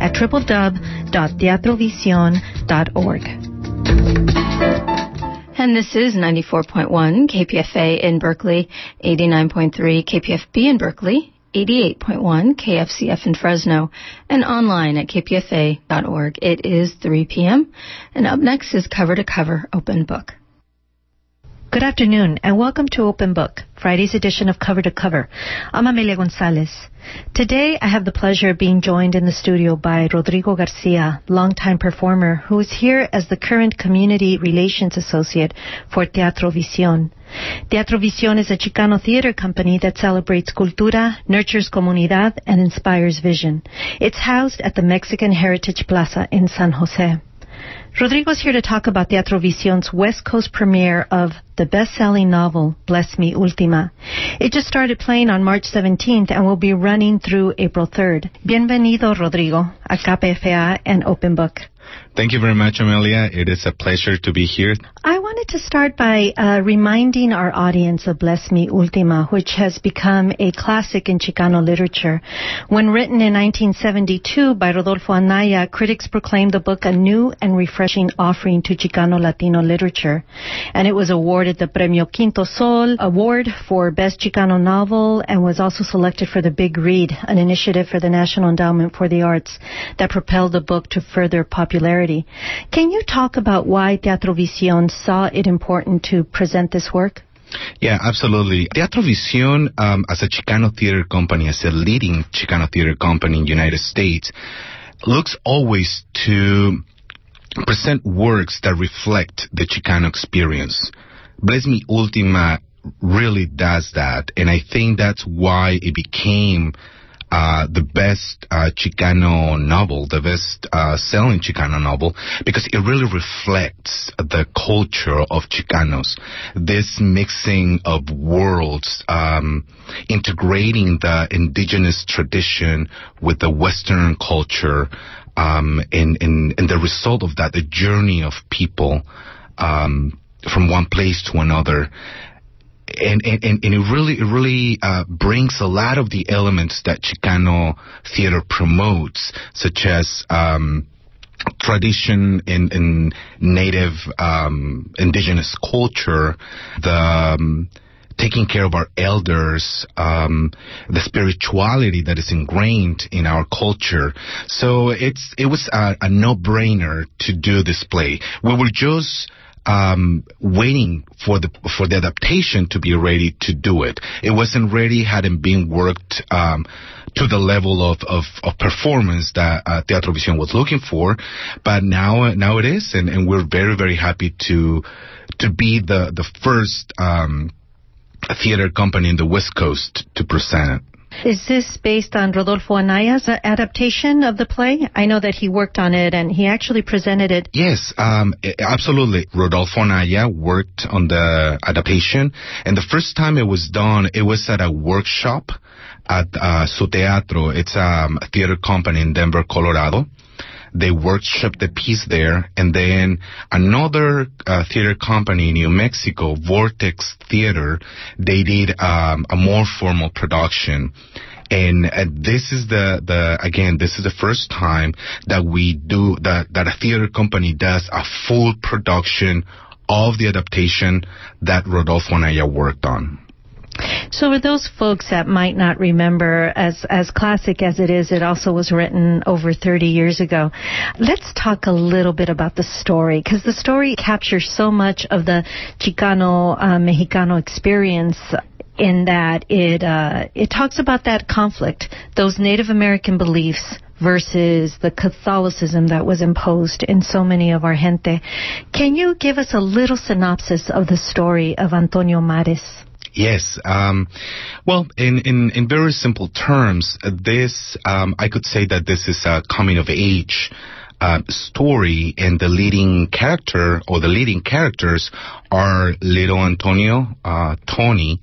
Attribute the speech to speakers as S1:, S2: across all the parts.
S1: at www.teatrovision.org.
S2: And this is 94.1 KPFA in Berkeley, 89.3 KPFB in Berkeley, 88.1 KFCF in Fresno, and online at kpfa.org. It is 3 p.m. And up next is Cover to Cover Open Book.
S1: Good afternoon and welcome to Open Book, Friday's edition of Cover to Cover. I'm Amelia Gonzalez. Today I have the pleasure of being joined in the studio by Rodrigo Garcia, longtime performer who is here as the current Community Relations Associate for Teatro Visión. Teatro Visión is a Chicano theater company that celebrates cultura, nurtures comunidad, and inspires vision. It's housed at the Mexican Heritage Plaza in San Jose. Rodrigo's here to talk about Teatro Vision's West Coast premiere of the best-selling novel Bless Me Ultima. It just started playing on March 17th and will be running through April 3rd. Bienvenido, Rodrigo, a KPFA and Open Book.
S3: Thank you very much, Amelia. It is a pleasure to be here.
S1: I wanted to start by uh, reminding our audience of Bless Me Ultima, which has become a classic in Chicano literature. When written in 1972 by Rodolfo Anaya, critics proclaimed the book a new and refreshing offering to Chicano Latino literature. And it was awarded the Premio Quinto Sol Award for Best Chicano Novel and was also selected for the Big Read, an initiative for the National Endowment for the Arts that propelled the book to further popularity. Can you talk about why Teatro Visión saw it important to present this work?
S3: Yeah, absolutely. Teatro Visión, um, as a Chicano theater company, as a leading Chicano theater company in the United States, looks always to present works that reflect the Chicano experience. Bless Me Ultima really does that, and I think that's why it became uh, the best uh, Chicano novel, the best uh, selling Chicano novel, because it really reflects the culture of Chicanos. This mixing of worlds, um, integrating the indigenous tradition with the Western culture, um, and, and, and the result of that, the journey of people um, from one place to another and, and, and it really, it really uh, brings a lot of the elements that Chicano theater promotes, such as um, tradition in, in native um, indigenous culture, the um, taking care of our elders, um, the spirituality that is ingrained in our culture. So it's it was a, a no-brainer to do this play. We were just um, waiting for the for the adaptation to be ready to do it. It wasn't ready, hadn't been worked um, to the level of, of, of performance that uh, Teatro Visión was looking for, but now now it is, and, and we're very very happy to to be the the first um, theater company in the West Coast to present it.
S1: Is this based on Rodolfo Anaya's adaptation of the play? I know that he worked on it and he actually presented it.
S3: Yes, um, absolutely. Rodolfo Anaya worked on the adaptation, and the first time it was done, it was at a workshop at uh, Su Teatro. It's um, a theater company in Denver, Colorado. They workshopped the piece there, and then another uh, theater company in New Mexico, Vortex Theater, they did um, a more formal production. And uh, this is the, the again this is the first time that we do that that a theater company does a full production of the adaptation that Rodolfo Anaya worked on.
S1: So, for those folks that might not remember, as as classic as it is, it also was written over 30 years ago. Let's talk a little bit about the story because the story captures so much of the Chicano uh, Mexicano experience in that it uh, it talks about that conflict, those Native American beliefs versus the Catholicism that was imposed in so many of our gente. Can you give us a little synopsis of the story of Antonio Mares?
S3: Yes. Um, well, in, in, in very simple terms, this, um, I could say that this is a coming of age uh, story, and the leading character or the leading characters are little Antonio, uh, Tony,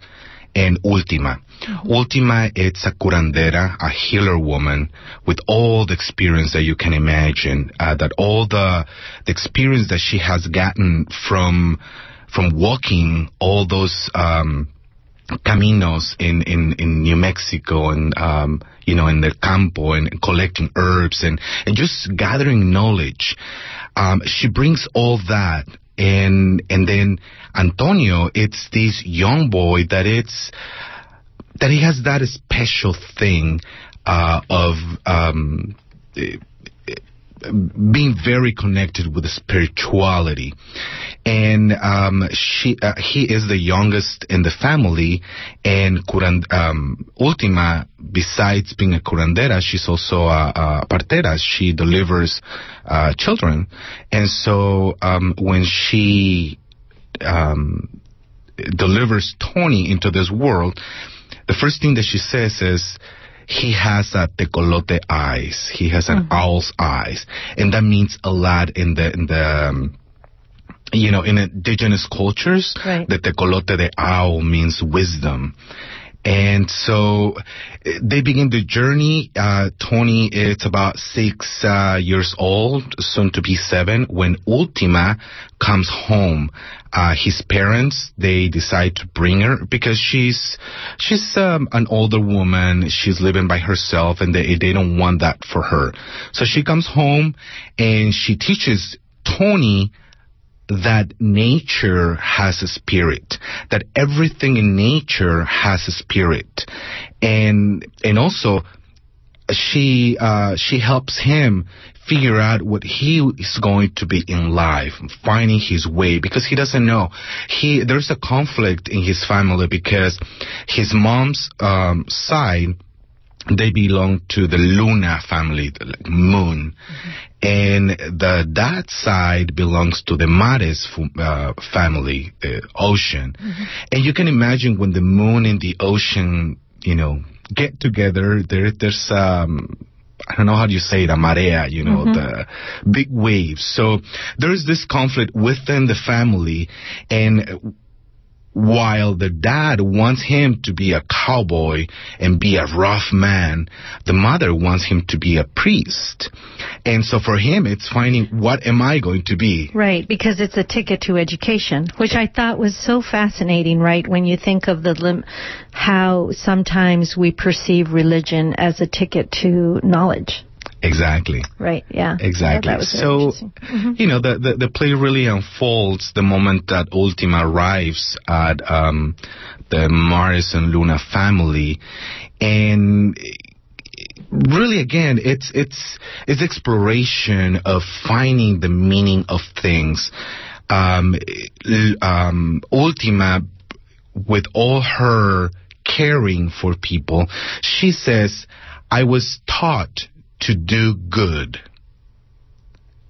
S3: and Ultima. Mm-hmm. Ultima, it's a curandera, a healer woman with all the experience that you can imagine, uh, that all the, the experience that she has gotten from from walking all those um, caminos in, in, in New Mexico and, um, you know, in the campo and collecting herbs and, and just gathering knowledge. Um, she brings all that and, and then Antonio, it's this young boy that it's, that he has that special thing, uh, of, um, being very connected with spirituality. And um, she, uh, he is the youngest in the family, and curand- um, Ultima, besides being a curandera, she's also a, a partera. She delivers uh, children, and so um, when she um, delivers Tony into this world, the first thing that she says is, he has a tecolote eyes. He has an mm-hmm. owl's eyes, and that means a lot in the in the. Um, you know, in indigenous cultures, right. the tecolote de owl means wisdom. And so they begin the journey. Uh, Tony is about six uh, years old, soon to be seven, when Ultima comes home. Uh, his parents they decide to bring her because she's she's um, an older woman. She's living by herself, and they they don't want that for her. So she comes home and she teaches Tony that nature has a spirit, that everything in nature has a spirit. And, and also, she, uh, she helps him figure out what he is going to be in life, finding his way, because he doesn't know. He, there's a conflict in his family because his mom's, um, side, they belong to the Luna family, the like moon. Mm-hmm. And the that side belongs to the Mares uh, family, the ocean. Mm-hmm. And you can imagine when the moon and the ocean, you know, get together, there, there's, um, I don't know how do you say it, a marea, you know, mm-hmm. the big waves. So there's this conflict within the family and while the dad wants him to be a cowboy and be a rough man, the mother wants him to be a priest. And so for him, it's finding what am I going to be?
S1: Right, because it's a ticket to education, which I thought was so fascinating, right? When you think of the lim- how sometimes we perceive religion as a ticket to knowledge.
S3: Exactly.
S1: Right. Yeah.
S3: Exactly. so, mm-hmm. you know, the, the, the play really unfolds the moment that Ultima arrives at um, the Mares and Luna family, and really again it's it's it's exploration of finding the meaning of things um, um, ultima with all her caring for people she says i was taught to do good.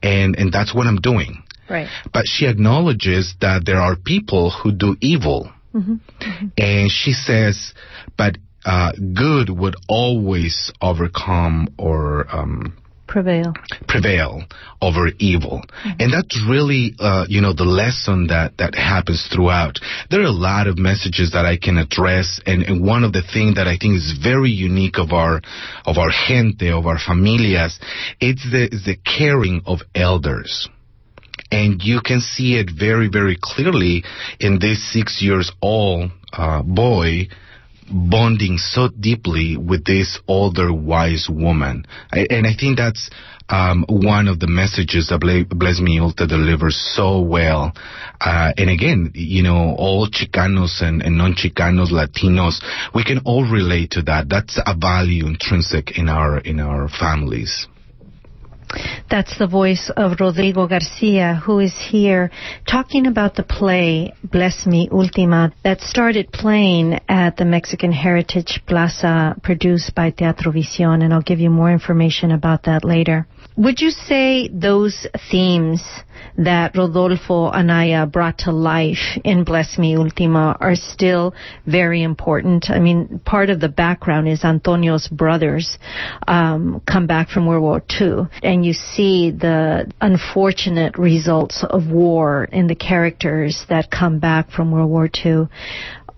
S3: And, and that's what I'm doing.
S1: Right.
S3: But she acknowledges that there are people who do evil. Mm-hmm. Mm-hmm. And she says, but uh, good would always overcome or um,
S1: prevail.
S3: Prevail over evil. Mm-hmm. and that's really uh, you know the lesson that that happens throughout. There are a lot of messages that i can address and, and one of the things that i think is very unique of our of our gente of our familias it's the, the caring of elders. And you can see it very very clearly in this six years old uh, boy bonding so deeply with this older wise woman. I, and I think that's um, one of the messages that Bless Me Ultima delivers so well. Uh, and again, you know, all Chicanos and, and non-Chicanos, Latinos, we can all relate to that. That's a value intrinsic in our in our families.
S1: That's the voice of Rodrigo Garcia, who is here talking about the play Bless Me Ultima that started playing at the Mexican Heritage Plaza produced by Teatro Visión, and I'll give you more information about that later. Would you say those themes that Rodolfo Anaya brought to life in Bless Me Ultima are still very important? I mean, part of the background is Antonio's brothers um, come back from World War II, and you see the unfortunate results of war in the characters that come back from World War II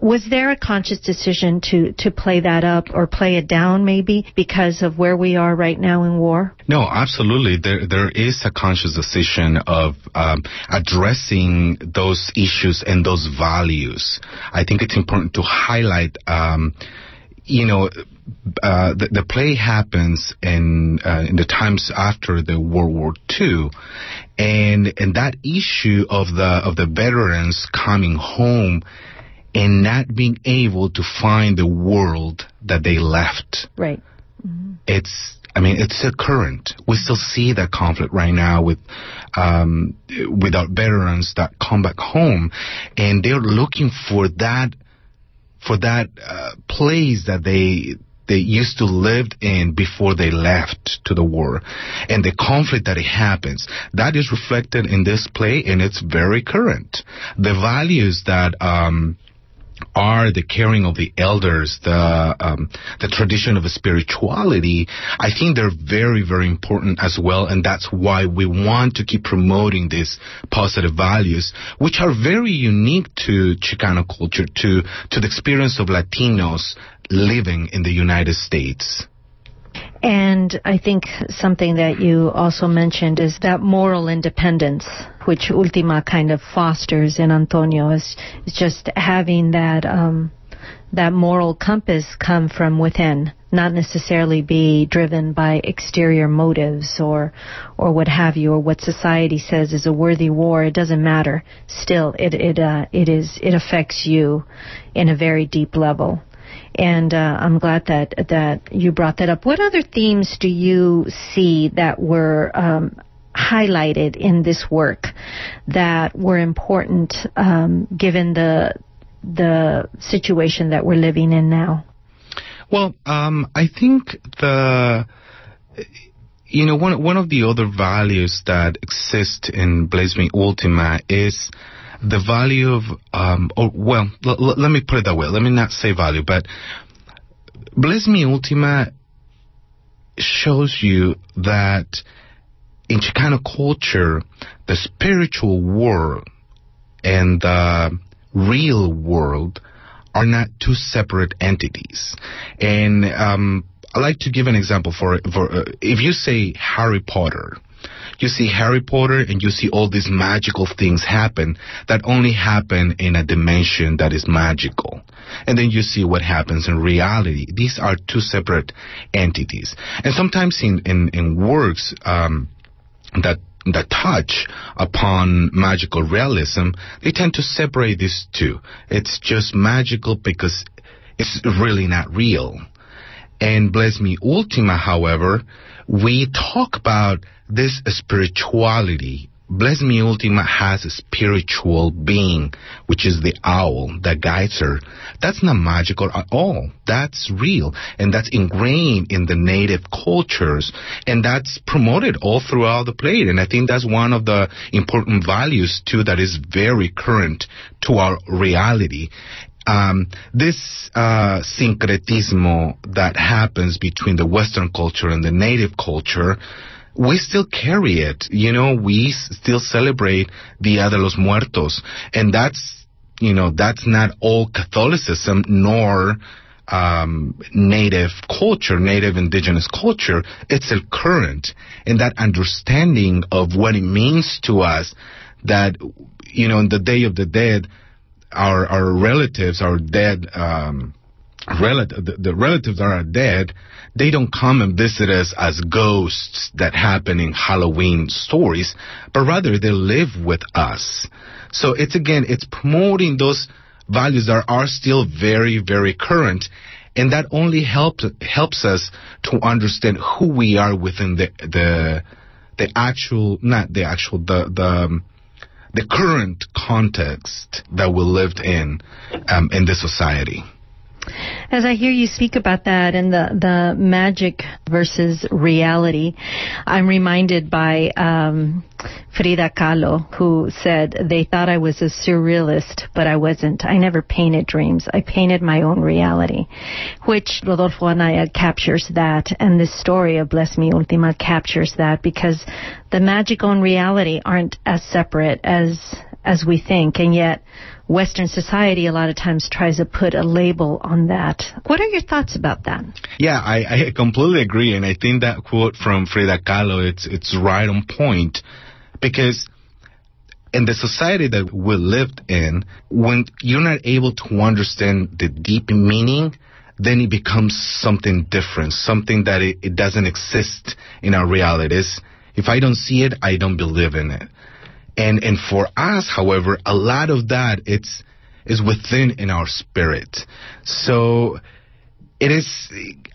S1: Was there a conscious decision to, to play that up or play it down maybe because of where we are right now in war?
S3: No, absolutely. There, there is a conscious decision of um, addressing those issues and those values. I think it's important to highlight, um, you know, uh, the, the, play happens in uh, in the times after the World War II, and and that issue of the of the veterans coming home and not being able to find the world that they left.
S1: Right.
S3: Mm-hmm. It's I mean, it's a current. We still see that conflict right now with um, with our veterans that come back home, and they're looking for that for that uh, place that they they used to live in before they left to the war and the conflict that it happens that is reflected in this play and it's very current the values that um, are the caring of the elders, the um, the tradition of spirituality, I think they're very, very important as well, and that's why we want to keep promoting these positive values, which are very unique to Chicano culture, to to the experience of Latinos living in the United States.
S1: And I think something that you also mentioned is that moral independence, which Ultima kind of fosters in Antonio, is, is just having that um, that moral compass come from within, not necessarily be driven by exterior motives or or what have you, or what society says is a worthy war. It doesn't matter. Still, it it uh, it is it affects you in a very deep level and uh, I'm glad that that you brought that up. What other themes do you see that were um, highlighted in this work that were important um, given the the situation that we're living in now?
S3: Well, um, I think the you know one one of the other values that exist in Me Ultima is the value of, um, or well, l- l- let me put it that way. Let me not say value, but Bless Me Ultima shows you that in Chicano culture, the spiritual world and the real world are not two separate entities. And um, I like to give an example for for uh, if you say Harry Potter, you see Harry Potter and you see all these magical things happen that only happen in a dimension that is magical. And then you see what happens in reality. These are two separate entities. And sometimes in, in, in works, um, that that touch upon magical realism, they tend to separate these two. It's just magical because it's really not real. And Bless Me Ultima, however, we talk about this spirituality. Bless Me Ultima has a spiritual being, which is the owl that guides her. That's not magical at all. That's real. And that's ingrained in the native cultures. And that's promoted all throughout the play. And I think that's one of the important values too that is very current to our reality um, this uh, syncretismo that happens between the Western culture and the native culture, we still carry it. You know, we still celebrate Dia de los Muertos, and that's you know that's not all Catholicism nor um, native culture, native indigenous culture. It's a current, and that understanding of what it means to us that you know, in the Day of the Dead our our relatives, our dead um, relative, the, the relatives that are dead, they don't come and visit us as ghosts that happen in Halloween stories, but rather they live with us. So it's again, it's promoting those values that are still very, very current. And that only helps helps us to understand who we are within the the the actual not the actual the the um, the current context that we lived in um, in this society.
S1: As I hear you speak about that and the, the magic versus reality, I'm reminded by um, Frida Kahlo, who said they thought I was a surrealist, but I wasn't. I never painted dreams. I painted my own reality, which Rodolfo Anaya captures that, and this story of Bless Me Ultima captures that because the magic and reality aren't as separate as as we think, and yet Western society a lot of times tries to put a label on that. What are your thoughts about that?
S3: Yeah, I, I completely agree, and I think that quote from Frida Kahlo it's it's right on point because in the society that we lived in, when you're not able to understand the deep meaning, then it becomes something different, something that it, it doesn't exist in our realities. If I don't see it, I don't believe in it. And and for us, however, a lot of that it's is within in our spirit. So it is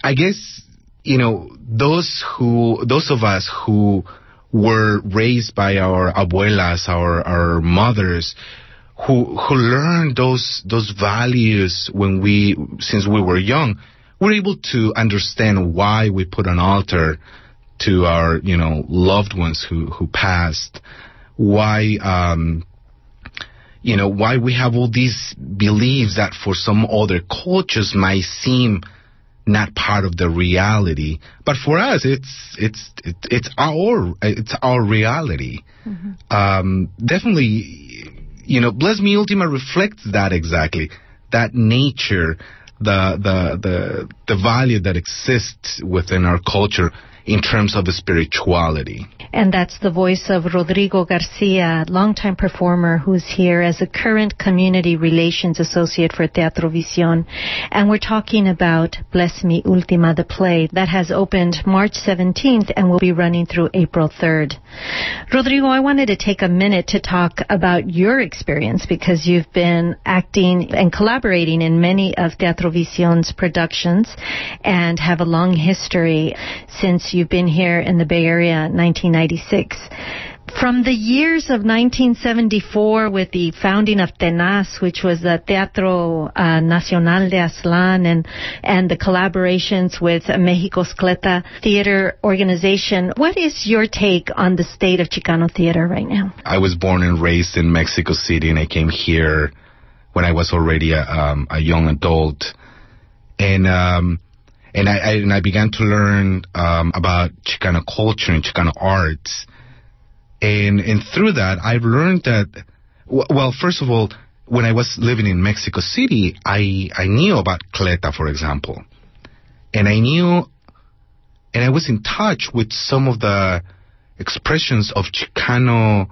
S3: I guess you know those who those of us who were raised by our abuelas, our our mothers, who who learned those those values when we since we were young, we're able to understand why we put an altar to our you know loved ones who who passed why um, you know why we have all these beliefs that for some other cultures might seem not part of the reality but for us it's it's it's our it's our reality mm-hmm. um, definitely you know bless me ultima reflects that exactly that nature the the the the value that exists within our culture in terms of the spirituality.
S1: And that's the voice of Rodrigo Garcia, longtime performer who's here as a current community relations associate for Teatro Visión. And we're talking about Bless Me Ultima, the play that has opened March 17th and will be running through April 3rd. Rodrigo, I wanted to take a minute to talk about your experience because you've been acting and collaborating in many of Teatro Visión's productions and have a long history since you've been here in the Bay Area 1996. From the years of 1974 with the founding of TENAZ, which was the Teatro uh, Nacional de Aztlán, and, and the collaborations with Mexico's CLETA Theater Organization, what is your take on the state of Chicano theater right now?
S3: I was born and raised in Mexico City, and I came here when I was already a, um, a young adult. And um, and I, I, and I began to learn um, about Chicano culture and Chicano arts, and and through that I've learned that well, first of all, when I was living in Mexico City, I I knew about Cleta, for example, and I knew, and I was in touch with some of the expressions of Chicano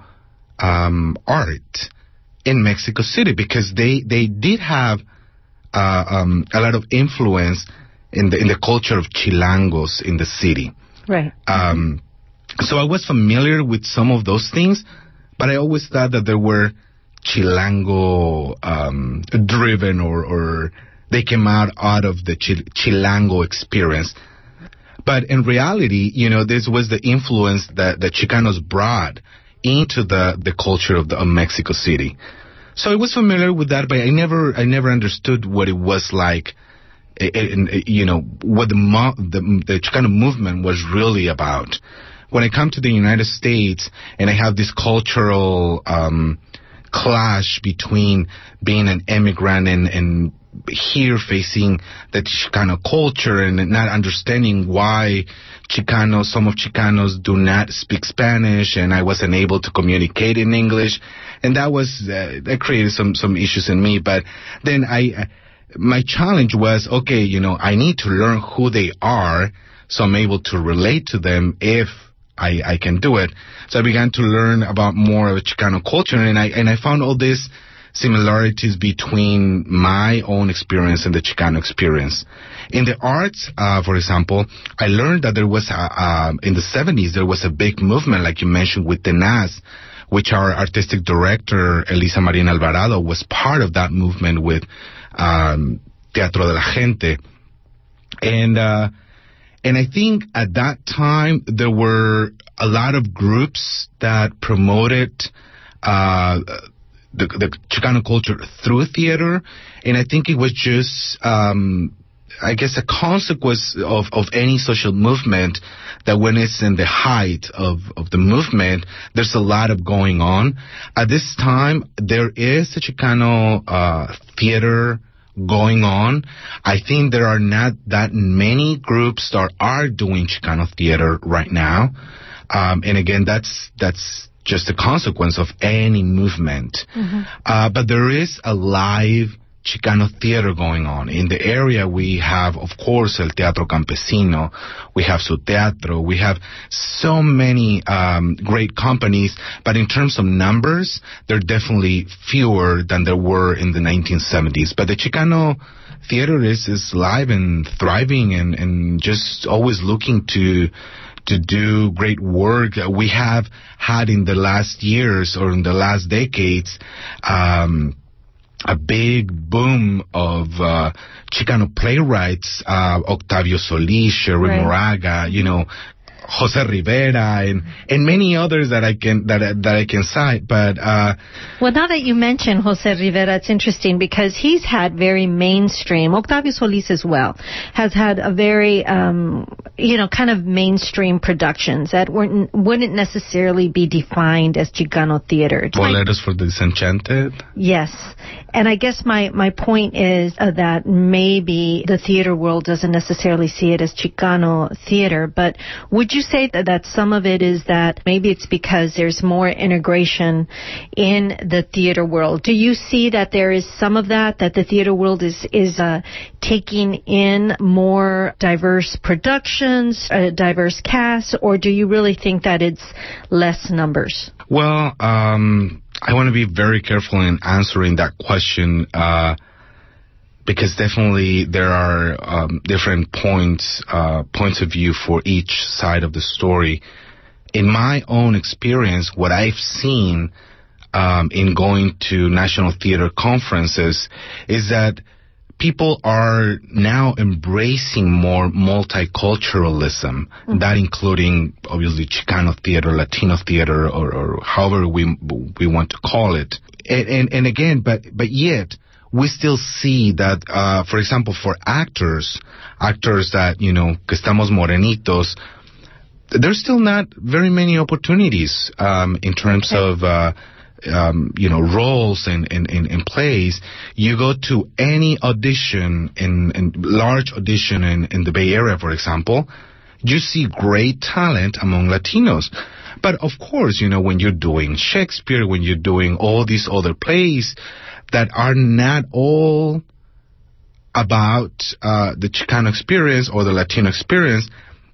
S3: um, art in Mexico City because they they did have uh, um, a lot of influence in the in the culture of chilangos in the city.
S1: Right.
S3: Um, so I was familiar with some of those things, but I always thought that there were chilango um, driven or or they came out out of the chil- chilango experience. But in reality, you know, this was the influence that the Chicanos brought into the, the culture of, the, of Mexico City. So I was familiar with that, but I never I never understood what it was like and, you know what the, the the Chicano movement was really about. When I come to the United States and I have this cultural um, clash between being an immigrant and, and here facing the Chicano culture and not understanding why Chicanos, some of Chicanos do not speak Spanish and I wasn't able to communicate in English. And that was, uh, that created some, some issues in me. But then I, my challenge was, okay, you know, I need to learn who they are so I'm able to relate to them if I, I can do it. So I began to learn about more of Chicano culture and I, and I found all these similarities between my own experience and the Chicano experience. In the arts, uh, for example, I learned that there was, a, uh, in the 70s, there was a big movement, like you mentioned, with TENAZ, which our artistic director, Elisa Marina Alvarado, was part of that movement with um, Teatro de la Gente. And, uh, and I think at that time there were a lot of groups that promoted, uh, the, the Chicano culture through theater. And I think it was just, um, I guess a consequence of, of any social movement that when it's in the height of, of the movement, there's a lot of going on. At this time, there is a Chicano uh, theater going on. I think there are not that many groups that are doing Chicano theater right now. Um, and again, that's, that's just a consequence of any movement. Uh, but there is a live Chicano theater going on. In the area, we have, of course, El Teatro Campesino, we have Su Teatro, we have so many um, great companies, but in terms of numbers, they're definitely fewer than there were in the 1970s. But the Chicano theater is, is live and thriving and, and just always looking to to do great work. We have had in the last years or in the last decades um, a big boom of uh, Chicano playwrights, uh, Octavio Solis, Cherríe
S1: Right.
S3: Moraga, you know, Jose Rivera, and and many others that I can that that I can cite. But uh,
S1: Well, now that you mention Jose Rivera, it's interesting because he's had very mainstream, Octavio Solis as well, has had a very, um, you know, kind of mainstream productions that weren't, wouldn't necessarily be defined as Chicano theater. It's like-
S3: Boleros for the Disenchanted.
S1: Yes. And I guess my, my point is uh, that maybe the theater world doesn't necessarily see it as Chicano theater, but would you say that, that some of it is that maybe it's because there's more integration in the theater world? Do you see that there is some of that, that the theater world is, is uh, taking in more diverse productions, a diverse cast, or do you really think that it's less numbers?
S3: Well, um, I want to be very careful in answering that question uh, because definitely there are um, different points uh, points of view for each side of the story. In my own experience, what I've seen um, in going to national theater conferences is that people are now embracing more multiculturalism, that including obviously Chicano theater, Latino theater, or, or however we we want to call it. And, and and again, but but yet we still see that, uh, for example, for actors, actors that you know, que estamos morenitos, there's still not very many opportunities um, in terms of uh, um, you know roles in, in, in, in plays. You go to any audition in, in large audition in, in the Bay Area, for example, you see great talent among Latinos. But of course, you know when you're doing Shakespeare, when you're doing all these other plays that are not all about uh, the Chicano experience or the Latino experience,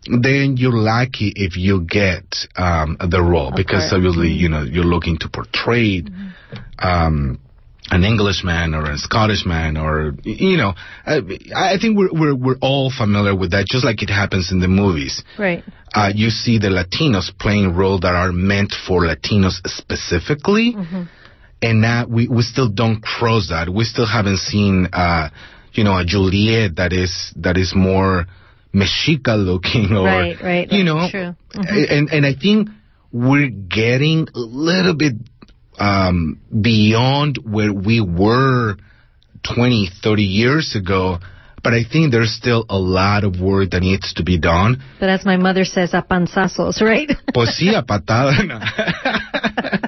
S3: then you're lucky if you get um, the role because
S1: course.
S3: obviously you know you're looking to portray um, an Englishman or a Scottish man or you know I, I think we're, we're we're all familiar with that just like it happens in the movies.
S1: Right.
S3: Uh, you see the Latinos playing roles that are meant for Latinos specifically, and that we we still don't cross that. We still haven't seen uh, you know a Juliet that is that is more Mexica looking or
S1: Right, right,
S3: you know
S1: true.
S3: and and I think we're getting a little bit um, beyond where we were 20, 30 years ago. But I think there's still a lot of work that needs to be done.
S1: But as my mother says, a panzazos, right?
S3: Pues sí, a patada.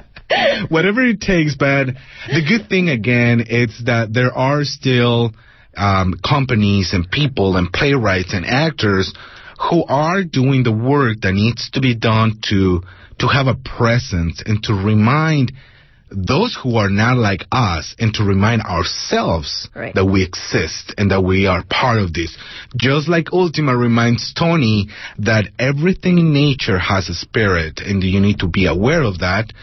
S3: Whatever it takes, but the good thing again is that there are still um, companies and people and playwrights and actors who are doing the work that needs to be done to to have a presence and to remind those who are not like us and to remind ourselves
S1: Right.
S3: that we exist and that we are part of this. Just like Ultima reminds Tony that everything in nature has a spirit and you need to be aware of that.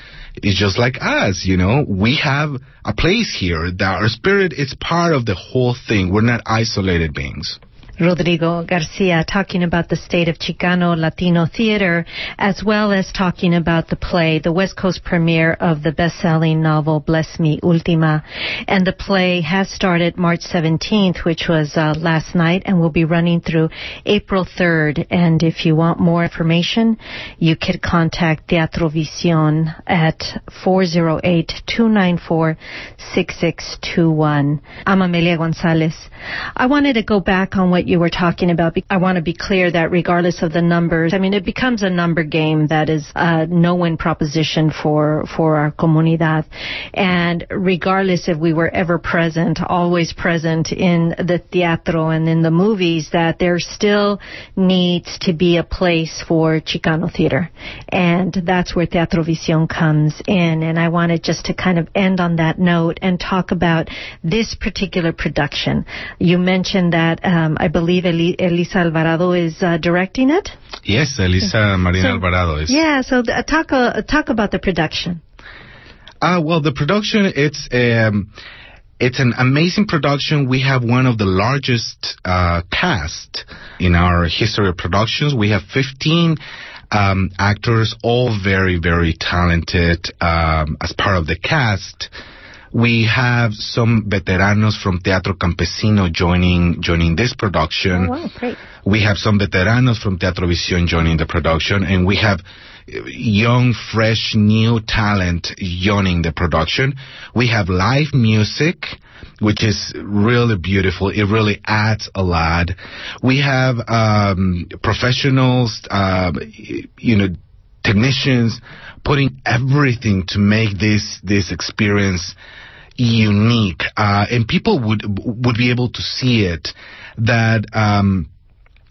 S3: It's just like us, you know, we have a place here that our spirit is part of the whole thing. We're not isolated beings.
S1: Rodrigo Garcia talking about the state of Chicano Latino theater, as well as talking about the play, the West Coast premiere of the best-selling novel Bless Me Ultima. And the play has started March 17th, which was uh, last night, and will be running through April 3rd. And if you want more information, you could contact Teatro Visión at 408-294-6621. I'm Amelia Gonzalez. I wanted to go back on what you were talking about. I want to be clear that regardless of the numbers, I mean, it becomes a number game that is a no-win proposition for for our comunidad. And regardless if we were ever present, always present in the teatro and in the movies, that there still needs to be a place for Chicano theater, and that's where Teatro Visión comes in. And I wanted just to kind of end on that note and talk about this particular production. You mentioned that um, I believe Eli- Elisa Alvarado is uh, directing it.
S3: Yes, Elisa Marina
S1: So-
S3: Alvarado is.
S1: Yeah. So th- talk uh, talk about the production.
S3: Uh, well, the production, it's, um, it's an amazing production. We have one of the largest, uh, cast in our history of productions. We have 15, um, actors, all very, very talented, um, as part of the cast. We have some veteranos from Teatro Campesino joining, joining this production.
S1: Oh, wow, great.
S3: We have some veteranos from Teatro Visión joining the production, and we have uh, young, fresh, new talent joining the production. We have live music, which is really beautiful. It really adds a lot. We have um, professionals, y- you know, technicians putting everything to make this this experience unique, uh, and people would would be able to see it. That um,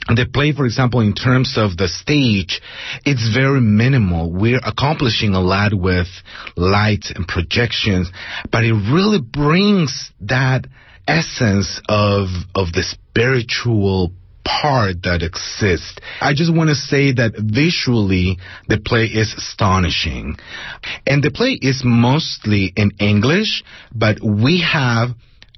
S3: the play, for example, in terms of the stage, it's very minimal. We're accomplishing a lot with lights and projections, but it really brings that essence of of the spiritual part that exists. I just want to say that visually the play is astonishing. And the play is mostly in English, but we have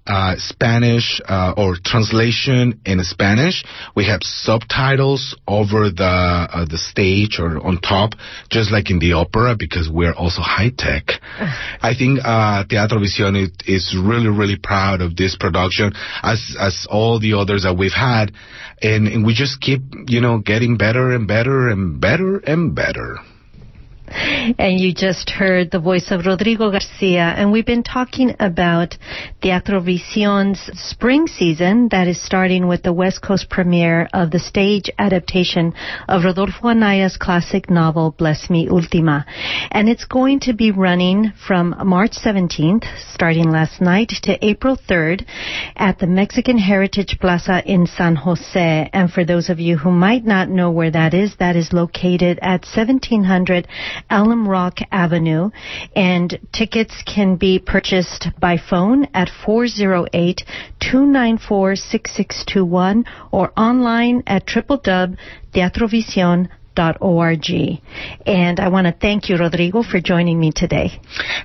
S3: uh, Spanish uh, or translation in Spanish. We have subtitles over the uh, the stage or on top, just like in the opera, because we're also high tech. I think uh, Teatro Visión is, is really really proud of this production, as as all the others that we've had, and, and we just keep you know getting better and better and better and better.
S1: And you just heard the voice of Rodrigo Garcia, and we've been talking about Teatro Vision's spring season that is starting with the West Coast premiere of the stage adaptation of Rodolfo Anaya's classic novel Bless Me Ultima. And it's going to be running from March 17th, starting last night, to April 3rd at the Mexican Heritage Plaza in San Jose. And for those of you who might not know where that is, that is located at 1700 Alum Rock Avenue, and tickets can be purchased by phone at 408-294-6621 or online at www.teatrovision.org. And I want to thank you, Rodrigo, for joining me today.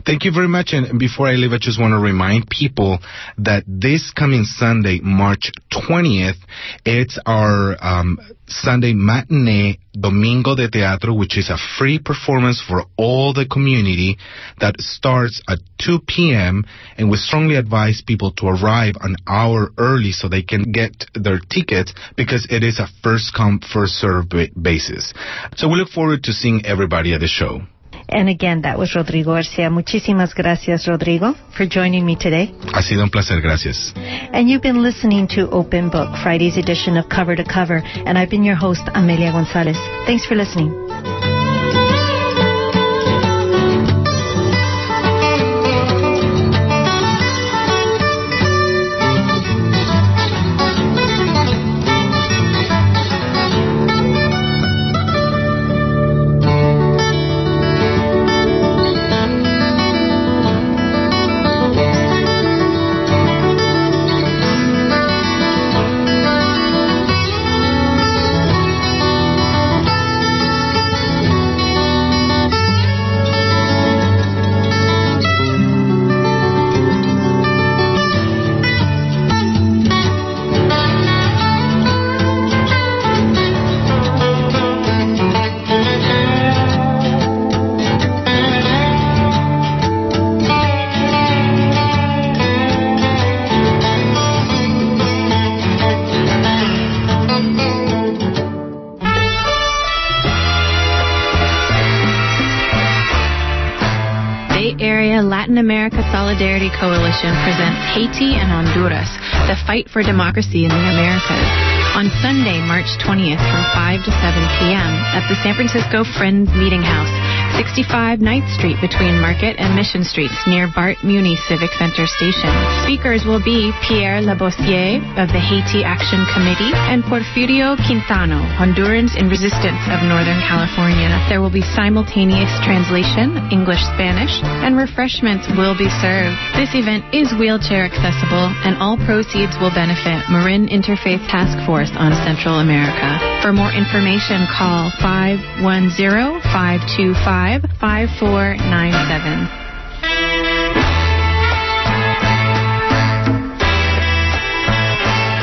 S3: Thank you very much. And before I leave, I just want to remind people that this coming Sunday, March 20th, it's our um, Sunday matinee Domingo de Teatro, which is a free performance for all the community that starts at 2 p.m. And we strongly advise people to arrive an hour early so they can get their tickets because it is a first come, first serve basis. So we look forward to seeing everybody at the show.
S1: And again, that was Rodrigo Garcia. Muchísimas gracias, Rodrigo, for joining me today.
S3: Ha sido un placer. Gracias.
S1: And you've been listening to Open Book, Friday's edition of Cover to Cover, and I've been your host, Amelia Gonzalez. Thanks for listening.
S2: Area Latin America Solidarity Coalition presents Haiti and Honduras, the fight for democracy in the Americas.
S4: on Sunday, March 20th from 5 to 7 p.m. at the San Francisco Friends Meeting House, 65 9th Street between Market and Mission Streets near Bart Muni Civic Center Station. Speakers will be Pierre Labossiere of the Haiti Action Committee and Porfirio Quintano, Hondurans in Resistance of Northern California. There will be simultaneous translation, English-Spanish, and refreshments will be served. This event is wheelchair accessible and all proceeds will benefit Marin Interfaith Task Force on Central America. For more information, call 510 525 5497.